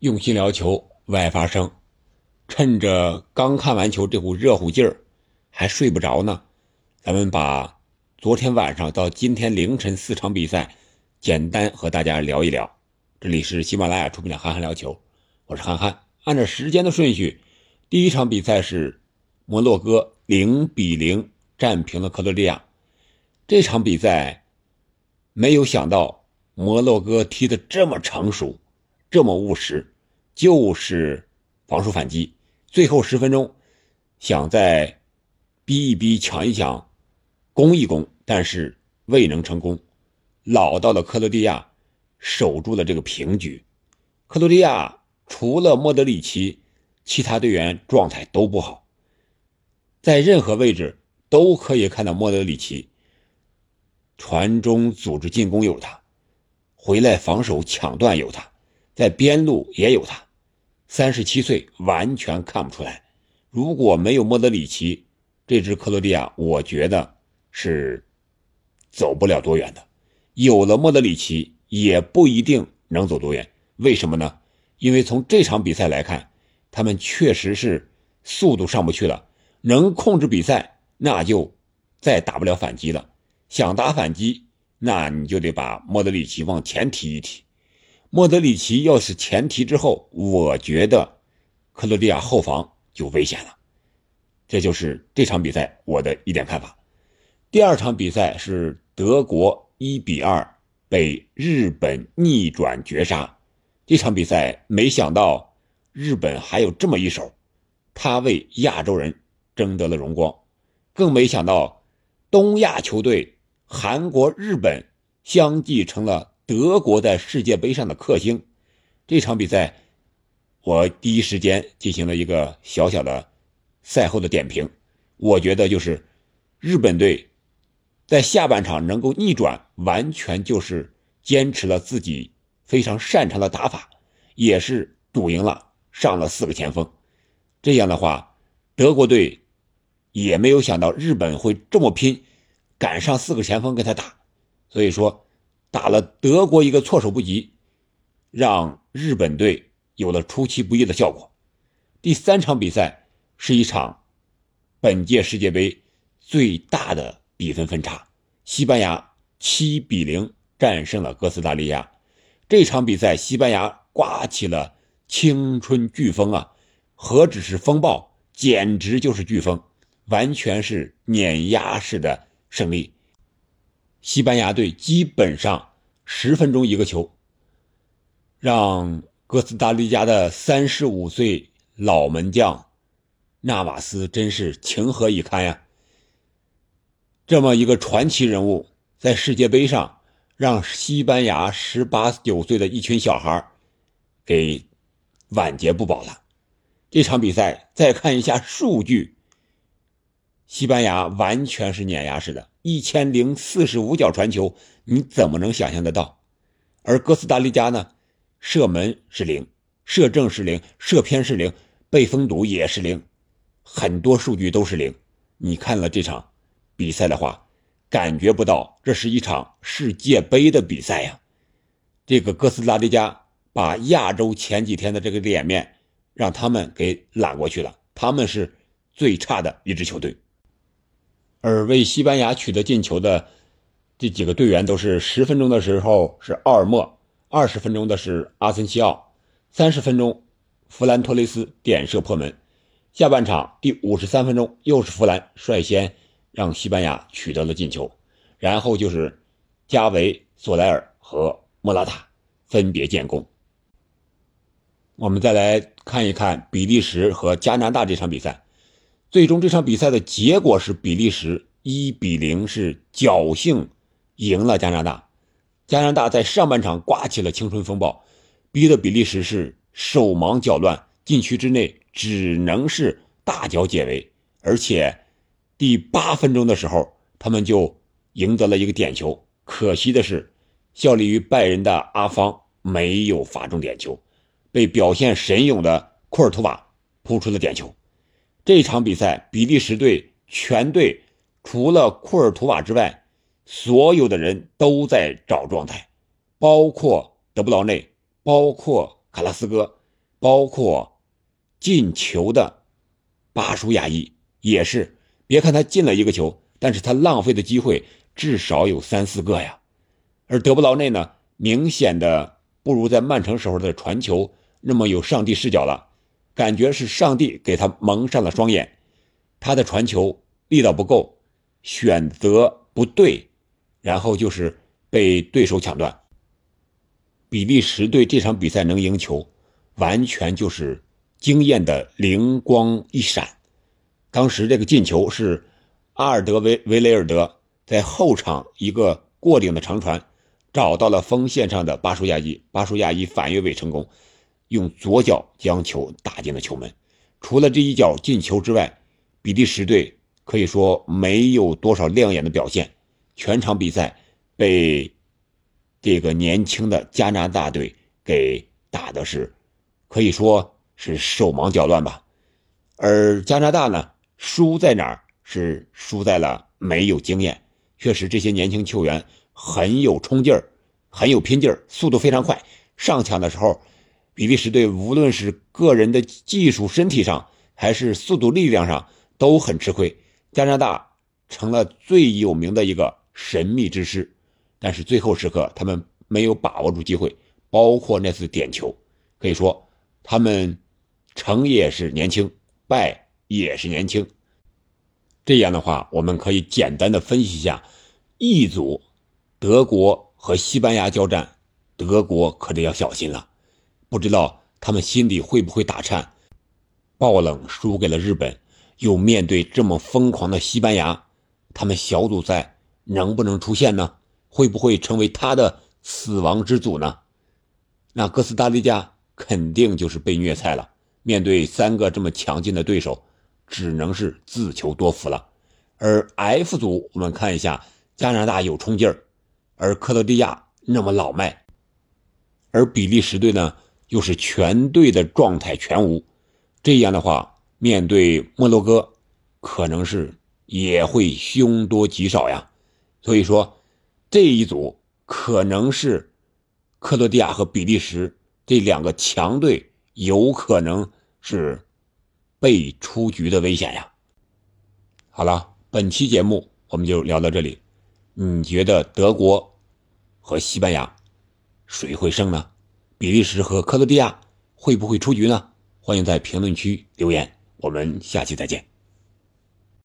用心聊球，外发声。趁着刚看完球这股热乎劲儿，还睡不着呢，咱们把昨天晚上到今天凌晨四场比赛简单和大家聊一聊。这里是喜马拉雅出品的《憨憨聊球》，我是憨憨。按照时间的顺序，第一场比赛是摩洛哥零比零战平了克罗地亚。这场比赛没有想到摩洛哥踢得这么成熟，这么务实，就是防守反击。最后十分钟，想再逼一逼、抢一抢、攻一攻，但是未能成功。老道的克罗地亚守住了这个平局。克罗地亚除了莫德里奇，其他队员状态都不好。在任何位置都可以看到莫德里奇传中组织进攻有他，回来防守抢断有他，在边路也有他。三十七岁，完全看不出来。如果没有莫德里奇，这支克罗地亚，我觉得是走不了多远的。有了莫德里奇，也不一定能走多远。为什么呢？因为从这场比赛来看，他们确实是速度上不去了。能控制比赛，那就再打不了反击了。想打反击，那你就得把莫德里奇往前提一提。莫德里奇要是前提之后，我觉得克罗地亚后防就危险了。这就是这场比赛我的一点看法。第二场比赛是德国一比二被日本逆转绝杀。这场比赛没想到日本还有这么一手，他为亚洲人争得了荣光。更没想到东亚球队韩国、日本相继成了。德国在世界杯上的克星，这场比赛我第一时间进行了一个小小的赛后的点评。我觉得就是日本队在下半场能够逆转，完全就是坚持了自己非常擅长的打法，也是赌赢了，上了四个前锋。这样的话，德国队也没有想到日本会这么拼，赶上四个前锋跟他打，所以说。打了德国一个措手不及，让日本队有了出其不意的效果。第三场比赛是一场本届世界杯最大的比分分差，西班牙七比零战胜了哥斯达黎加。这场比赛，西班牙刮起了青春飓风啊！何止是风暴，简直就是飓风，完全是碾压式的胜利。西班牙队基本上十分钟一个球，让哥斯达黎加的三十五岁老门将纳瓦斯真是情何以堪呀！这么一个传奇人物，在世界杯上让西班牙十八九岁的一群小孩给晚节不保了。这场比赛再看一下数据，西班牙完全是碾压式的。一千零四十五脚传球，你怎么能想象得到？而哥斯达黎加呢？射门是零，射正是零，射偏是零，被封堵也是零，很多数据都是零。你看了这场比赛的话，感觉不到这是一场世界杯的比赛呀。这个哥斯达黎加把亚洲前几天的这个脸面让他们给揽过去了，他们是最差的一支球队。而为西班牙取得进球的这几个队员都是十分钟的时候是奥尔莫，二十分钟的是阿森西奥，三十分钟弗兰托雷斯点射破门。下半场第五十三分钟又是弗兰率先让西班牙取得了进球，然后就是加维、索莱尔和莫拉塔分别建功。我们再来看一看比利时和加拿大这场比赛。最终这场比赛的结果是比利时一比零是侥幸赢了加拿大。加拿大在上半场刮起了青春风暴，逼得比利时是手忙脚乱，禁区之内只能是大脚解围。而且第八分钟的时候，他们就赢得了一个点球。可惜的是，效力于拜仁的阿方没有罚中点球，被表现神勇的库尔图瓦扑出了点球。这场比赛，比利时队全队除了库尔图瓦之外，所有的人都在找状态，包括德布劳内，包括卡拉斯哥，包括进球的巴舒亚伊也是。别看他进了一个球，但是他浪费的机会至少有三四个呀。而德布劳内呢，明显的不如在曼城时候的传球那么有上帝视角了，感觉是上帝给他蒙上了双眼。他的传球力道不够，选择不对，然后就是被对手抢断。比利时队这场比赛能赢球，完全就是经验的灵光一闪。当时这个进球是阿尔德维维雷尔德在后场一个过顶的长传，找到了锋线上的巴舒亚伊，巴舒亚伊反越位成功，用左脚将球打进了球门。除了这一脚进球之外，比利时队可以说没有多少亮眼的表现，全场比赛被这个年轻的加拿大队给打的是可以说是手忙脚乱吧。而加拿大呢？输在哪儿？是输在了没有经验。确实，这些年轻球员很有冲劲儿，很有拼劲儿，速度非常快。上抢的时候，比利时队无论是个人的技术、身体上，还是速度、力量上，都很吃亏。加拿大成了最有名的一个神秘之师，但是最后时刻他们没有把握住机会，包括那次点球。可以说，他们成也是年轻，败。也是年轻，这样的话，我们可以简单的分析一下，E 组德国和西班牙交战，德国可得要小心了，不知道他们心里会不会打颤。爆冷输给了日本，又面对这么疯狂的西班牙，他们小组赛能不能出现呢？会不会成为他的死亡之组呢？那哥斯达黎加肯定就是被虐菜了。面对三个这么强劲的对手。只能是自求多福了。而 F 组，我们看一下，加拿大有冲劲儿，而克罗地亚那么老迈，而比利时队呢又是全队的状态全无。这样的话，面对摩洛哥，可能是也会凶多吉少呀。所以说，这一组可能是克罗地亚和比利时这两个强队有可能是。被出局的危险呀！好了，本期节目我们就聊到这里。你觉得德国和西班牙谁会胜呢？比利时和克罗地亚会不会出局呢？欢迎在评论区留言。我们下期再见。